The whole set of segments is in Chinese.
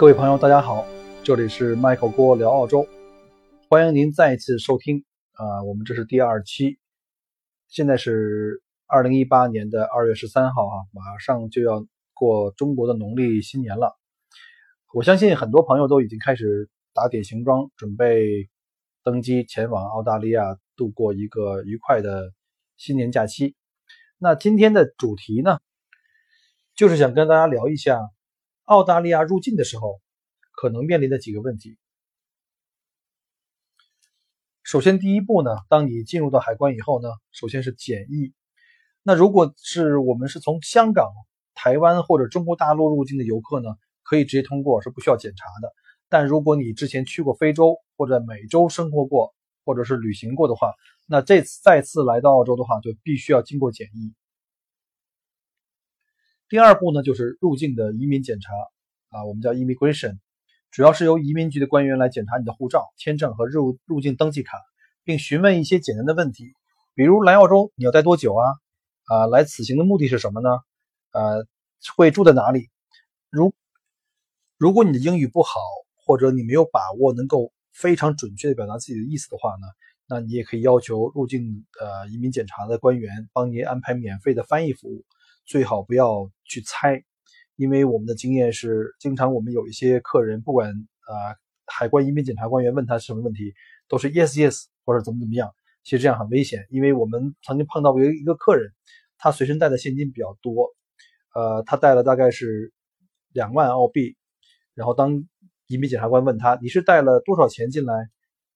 各位朋友，大家好，这里是 Michael 郭聊澳洲，欢迎您再一次收听啊，我们这是第二期，现在是二零一八年的二月十三号啊，马上就要过中国的农历新年了，我相信很多朋友都已经开始打点行装，准备登机前往澳大利亚度过一个愉快的新年假期。那今天的主题呢，就是想跟大家聊一下。澳大利亚入境的时候，可能面临的几个问题。首先，第一步呢，当你进入到海关以后呢，首先是检疫。那如果是我们是从香港、台湾或者中国大陆入境的游客呢，可以直接通过，是不需要检查的。但如果你之前去过非洲或者美洲生活过，或者是旅行过的话，那这次再次来到澳洲的话，就必须要经过检疫。第二步呢，就是入境的移民检查啊，我们叫 immigration，主要是由移民局的官员来检查你的护照、签证和入入境登记卡，并询问一些简单的问题，比如来澳洲你要待多久啊？啊，来此行的目的是什么呢？呃，会住在哪里？如如果你的英语不好，或者你没有把握能够非常准确的表达自己的意思的话呢，那你也可以要求入境呃移民检查的官员帮您安排免费的翻译服务。最好不要去猜，因为我们的经验是，经常我们有一些客人，不管啊海关移民检查官员问他什么问题，都是 yes yes 或者怎么怎么样。其实这样很危险，因为我们曾经碰到过一个客人，他随身带的现金比较多，呃，他带了大概是两万澳币，然后当移民检察官问他你是带了多少钱进来，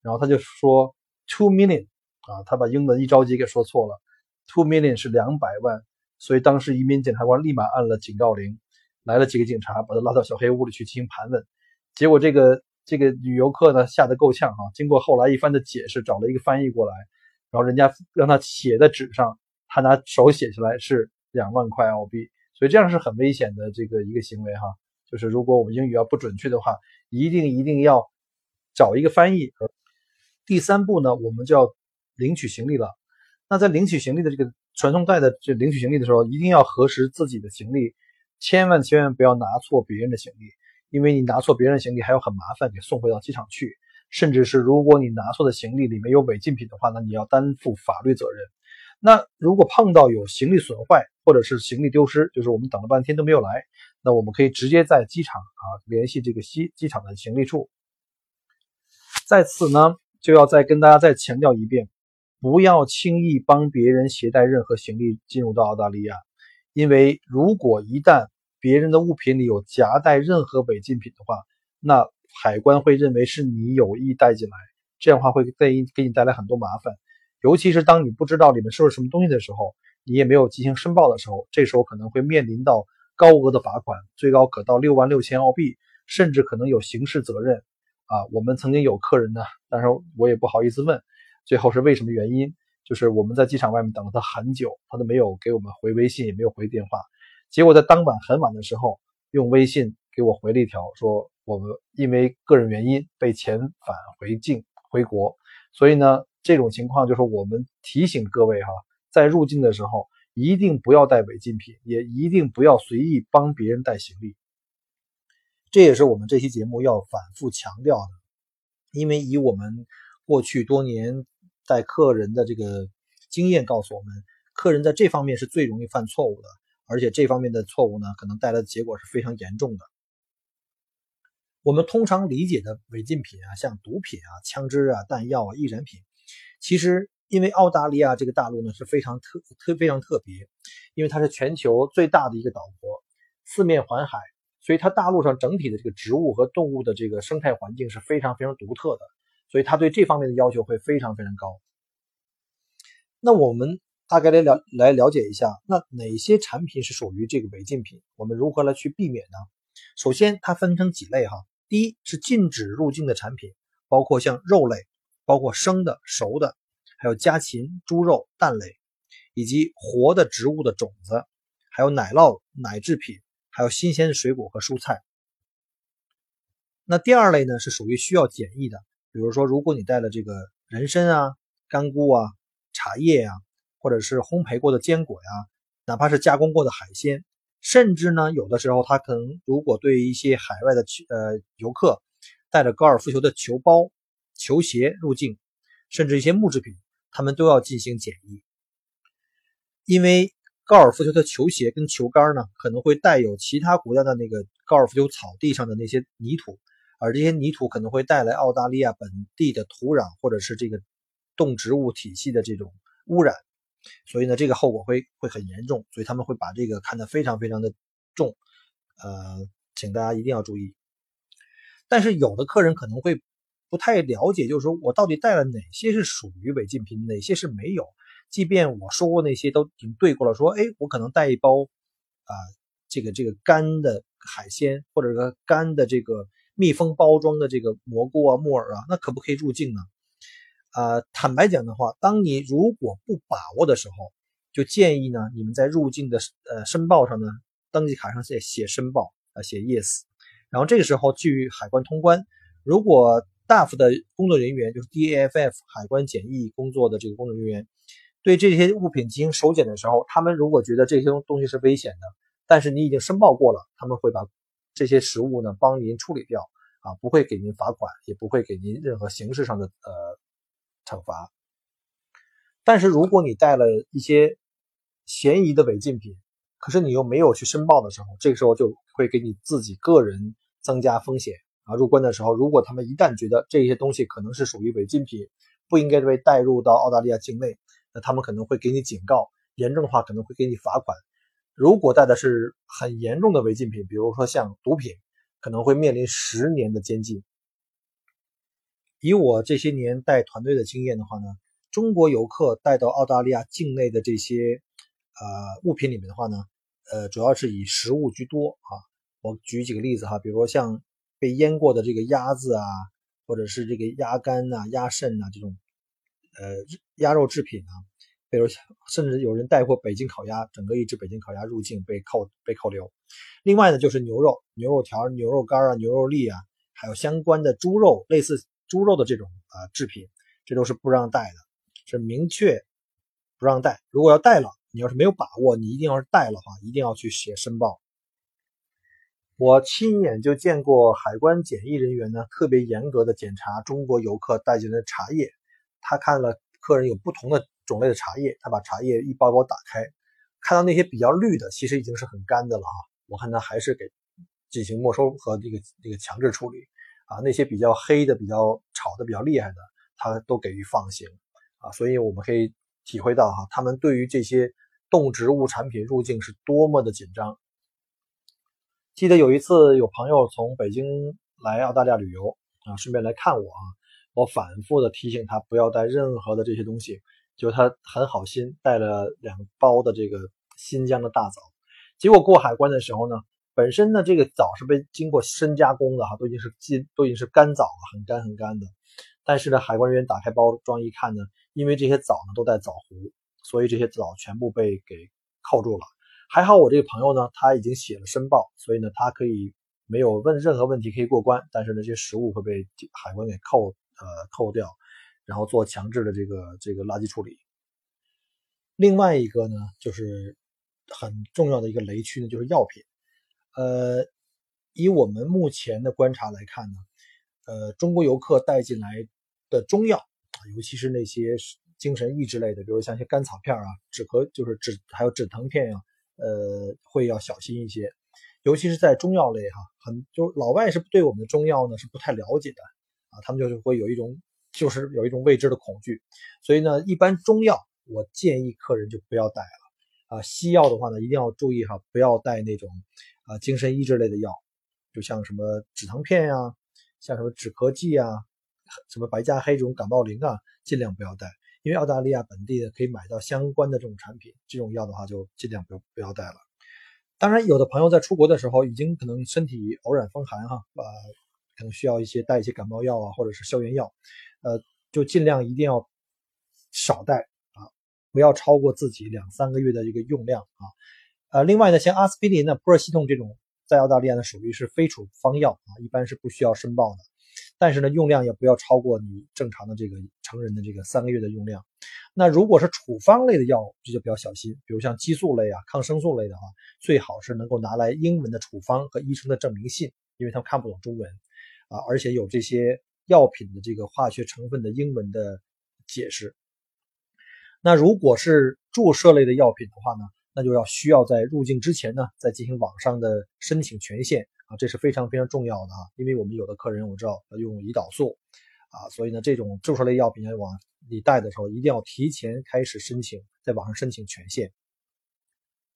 然后他就说 two million 啊，他把英文一着急给说错了，two million 是两百万。所以当时移民检察官立马按了警告铃，来了几个警察，把他拉到小黑屋里去进行盘问。结果这个这个女游客呢吓得够呛哈，经过后来一番的解释，找了一个翻译过来，然后人家让他写在纸上，他拿手写下来是两万块澳币。所以这样是很危险的这个一个行为哈，就是如果我们英语要不准确的话，一定一定要找一个翻译。第三步呢，我们就要领取行李了。那在领取行李的这个。传送带的这领取行李的时候，一定要核实自己的行李，千万千万不要拿错别人的行李，因为你拿错别人的行李还要很麻烦，给送回到机场去。甚至是如果你拿错的行李里面有违禁品的话，那你要担负法律责任。那如果碰到有行李损坏或者是行李丢失，就是我们等了半天都没有来，那我们可以直接在机场啊联系这个西机场的行李处。在此呢，就要再跟大家再强调一遍。不要轻易帮别人携带任何行李进入到澳大利亚，因为如果一旦别人的物品里有夹带任何违禁品的话，那海关会认为是你有意带进来，这样的话会给给你带来很多麻烦。尤其是当你不知道里面是什么东西的时候，你也没有进行申报的时候，这时候可能会面临到高额的罚款，最高可到六万六千澳币，甚至可能有刑事责任。啊，我们曾经有客人呢，但是我也不好意思问。最后是为什么原因？就是我们在机场外面等了他很久，他都没有给我们回微信，也没有回电话。结果在当晚很晚的时候，用微信给我回了一条，说我们因为个人原因被遣返回境回国。所以呢，这种情况就是我们提醒各位哈，在入境的时候一定不要带违禁品，也一定不要随意帮别人带行李。这也是我们这期节目要反复强调的，因为以我们过去多年。带客人的这个经验告诉我们，客人在这方面是最容易犯错误的，而且这方面的错误呢，可能带来的结果是非常严重的。我们通常理解的违禁品啊，像毒品啊、枪支啊、弹药啊、易燃品，其实因为澳大利亚这个大陆呢是非常特特非常特别，因为它是全球最大的一个岛国，四面环海，所以它大陆上整体的这个植物和动物的这个生态环境是非常非常独特的。所以他对这方面的要求会非常非常高。那我们大概来了来了解一下，那哪些产品是属于这个违禁品？我们如何来去避免呢？首先，它分成几类哈。第一是禁止入境的产品，包括像肉类，包括生的、熟的，还有家禽、猪肉、蛋类，以及活的植物的种子，还有奶酪、奶制品，还有新鲜的水果和蔬菜。那第二类呢，是属于需要检疫的，比如说，如果你带了这个人参啊、干菇啊、茶叶呀。或者是烘焙过的坚果呀，哪怕是加工过的海鲜，甚至呢，有的时候他可能如果对一些海外的呃游客带着高尔夫球的球包、球鞋入境，甚至一些木制品，他们都要进行检疫，因为高尔夫球的球鞋跟球杆呢，可能会带有其他国家的那个高尔夫球草地上的那些泥土，而这些泥土可能会带来澳大利亚本地的土壤或者是这个动植物体系的这种污染。所以呢，这个后果会会很严重，所以他们会把这个看得非常非常的重，呃，请大家一定要注意。但是有的客人可能会不太了解，就是说我到底带了哪些是属于违禁品，哪些是没有。即便我说过那些都已经对过了，说哎，我可能带一包啊，这个这个干的海鲜，或者说干的这个密封包装的这个蘑菇啊、木耳啊，那可不可以入境呢？呃，坦白讲的话，当你如果不把握的时候，就建议呢，你们在入境的呃申报上呢，登记卡上写写申报啊，写 yes，然后这个时候去海关通关。如果 DAF 的工作人员，就是 DAFF 海关检疫工作的这个工作人员，对这些物品进行手检的时候，他们如果觉得这些东西是危险的，但是你已经申报过了，他们会把这些食物呢帮您处理掉啊，不会给您罚款，也不会给您任何形式上的呃。惩罚，但是如果你带了一些嫌疑的违禁品，可是你又没有去申报的时候，这个时候就会给你自己个人增加风险啊！入关的时候，如果他们一旦觉得这些东西可能是属于违禁品，不应该被带入到澳大利亚境内，那他们可能会给你警告，严重的话可能会给你罚款。如果带的是很严重的违禁品，比如说像毒品，可能会面临十年的监禁。以我这些年带团队的经验的话呢，中国游客带到澳大利亚境内的这些呃物品里面的话呢，呃，主要是以食物居多啊。我举几个例子哈，比如说像被腌过的这个鸭子啊，或者是这个鸭肝呐、鸭肾呐这种呃鸭肉制品啊，比如甚至有人带过北京烤鸭，整个一只北京烤鸭入境被扣被扣留。另外呢，就是牛肉、牛肉条、牛肉干啊、牛肉粒啊，还有相关的猪肉，类似。猪肉的这种啊制品，这都是不让带的，是明确不让带。如果要带了，你要是没有把握，你一定要是带了话，一定要去写申报。我亲眼就见过海关检疫人员呢，特别严格的检查中国游客带进来的茶叶。他看了客人有不同的种类的茶叶，他把茶叶一包包打开，看到那些比较绿的，其实已经是很干的了啊。我看他还是给进行没收和这个这个强制处理。啊，那些比较黑的、比较炒的比较厉害的，他都给予放行啊，所以我们可以体会到哈，他们对于这些动植物产品入境是多么的紧张。记得有一次有朋友从北京来澳大利亚旅游啊，顺便来看我啊，我反复的提醒他不要带任何的这些东西，就他很好心带了两包的这个新疆的大枣，结果过海关的时候呢。本身呢，这个枣是被经过深加工的哈，都已经是金，都已经是干枣了，很干很干的。但是呢，海关人员打开包装一看呢，因为这些枣呢都带枣核，所以这些枣全部被给扣住了。还好我这个朋友呢，他已经写了申报，所以呢，他可以没有问任何问题可以过关。但是呢这些食物会被海关给扣呃扣掉，然后做强制的这个这个垃圾处理。另外一个呢，就是很重要的一个雷区呢，就是药品。呃，以我们目前的观察来看呢，呃，中国游客带进来的中药，尤其是那些精神抑制类的，比如像一些甘草片啊、止咳就是止还有止疼片呀，呃，会要小心一些。尤其是在中药类哈，很就是老外是对我们的中药呢是不太了解的啊，他们就是会有一种就是有一种未知的恐惧，所以呢，一般中药我建议客人就不要带了啊。西药的话呢，一定要注意哈，不要带那种。啊，精神抑制类的药，就像什么止疼片呀，像什么止咳剂啊，什么白加黑这种感冒灵啊，尽量不要带，因为澳大利亚本地的可以买到相关的这种产品，这种药的话就尽量不要不要带了。当然，有的朋友在出国的时候已经可能身体偶染风寒哈，呃，可能需要一些带一些感冒药啊，或者是消炎药，呃，就尽量一定要少带啊，不要超过自己两三个月的一个用量啊。呃，另外呢，像阿司匹林呢、普热西痛这种，在澳大利亚呢属于是非处方药啊，一般是不需要申报的。但是呢，用量也不要超过你正常的这个成人的这个三个月的用量。那如果是处方类的药，这就比较小心。比如像激素类啊、抗生素类的话，最好是能够拿来英文的处方和医生的证明信，因为他们看不懂中文啊，而且有这些药品的这个化学成分的英文的解释。那如果是注射类的药品的话呢，那就要需要在入境之前呢，再进行网上的申请权限。啊，这是非常非常重要的啊，因为我们有的客人我知道要用胰岛素，啊，所以呢，这种注射类药品要往里带的时候，一定要提前开始申请，在网上申请权限。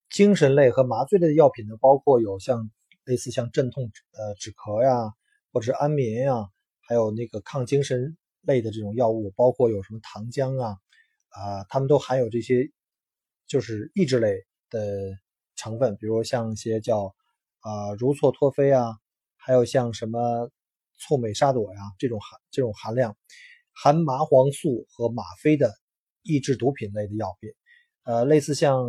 精神类和麻醉类的药品呢，包括有像类似像镇痛呃止咳呀，或者是安眠呀，还有那个抗精神类的这种药物，包括有什么糖浆啊，啊，它们都含有这些就是抑制类的成分，比如像一些叫。啊，如唑托非啊，还有像什么醋美沙朵呀，这种含这种含量含麻黄素和吗啡的抑制毒品类的药品，呃，类似像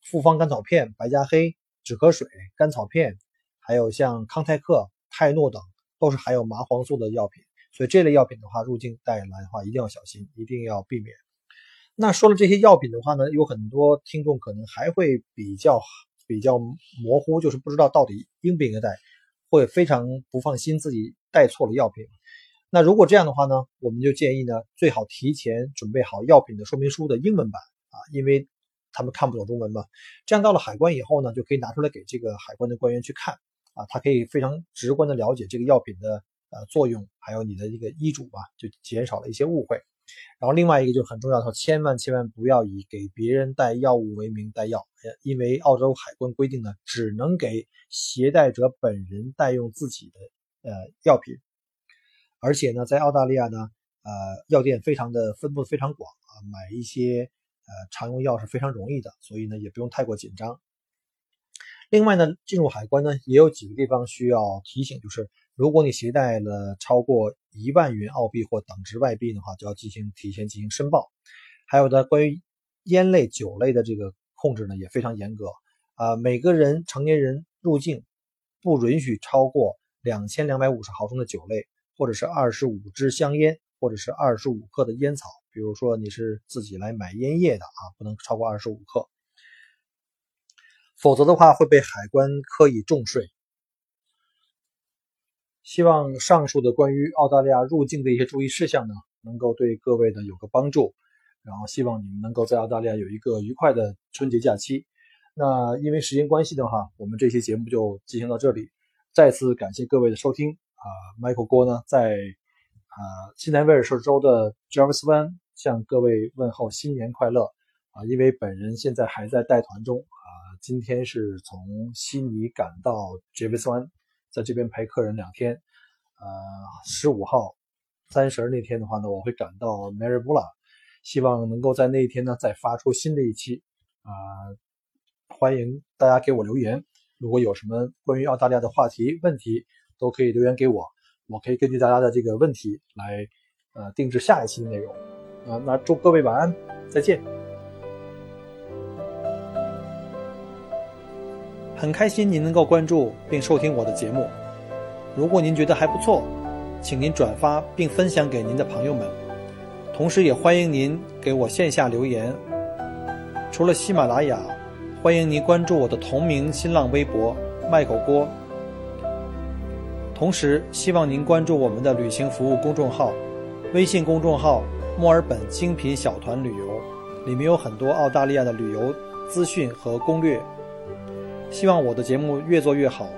复方甘草片、白加黑、止咳水、甘草片，还有像康泰克、泰诺等，都是含有麻黄素的药品。所以这类药品的话，入境带来的话，一定要小心，一定要避免。那说了这些药品的话呢，有很多听众可能还会比较。比较模糊，就是不知道到底应不应该带，会非常不放心自己带错了药品。那如果这样的话呢，我们就建议呢，最好提前准备好药品的说明书的英文版啊，因为他们看不懂中文嘛。这样到了海关以后呢，就可以拿出来给这个海关的官员去看啊，他可以非常直观的了解这个药品的呃作用，还有你的一个医嘱啊，就减少了一些误会。然后另外一个就是很重要的说，千万千万不要以给别人带药物为名带药，因为澳洲海关规定呢，只能给携带者本人带用自己的呃药品，而且呢，在澳大利亚呢，呃，药店非常的分布非常广啊，买一些呃常用药是非常容易的，所以呢，也不用太过紧张。另外呢，进入海关呢，也有几个地方需要提醒，就是如果你携带了超过一万元澳币或等值外币的话，就要进行提前进行申报。还有呢，关于烟类、酒类的这个控制呢，也非常严格啊。每个人成年人入境不允许超过两千两百五十毫升的酒类，或者是二十五支香烟，或者是二十五克的烟草。比如说你是自己来买烟叶的啊，不能超过二十五克。否则的话会被海关科以重税。希望上述的关于澳大利亚入境的一些注意事项呢，能够对各位的有个帮助。然后希望你们能够在澳大利亚有一个愉快的春节假期。那因为时间关系的话，我们这期节目就进行到这里。再次感谢各位的收听啊，Michael 郭呢在啊新南威尔士州的 Jarvis 湾向各位问候新年快乐啊！因为本人现在还在带团中。今天是从悉尼赶到杰维斯湾，在这边陪客人两天。呃，十五号、三十那天的话呢，我会赶到 Marybula，希望能够在那一天呢再发出新的一期。啊，欢迎大家给我留言，如果有什么关于澳大利亚的话题、问题，都可以留言给我，我可以根据大家的这个问题来呃定制下一期的内容。啊，那祝各位晚安，再见。很开心您能够关注并收听我的节目。如果您觉得还不错，请您转发并分享给您的朋友们。同时，也欢迎您给我线下留言。除了喜马拉雅，欢迎您关注我的同名新浪微博“麦狗锅”。同时，希望您关注我们的旅行服务公众号，微信公众号“墨尔本精品小团旅游”，里面有很多澳大利亚的旅游资讯和攻略。希望我的节目越做越好。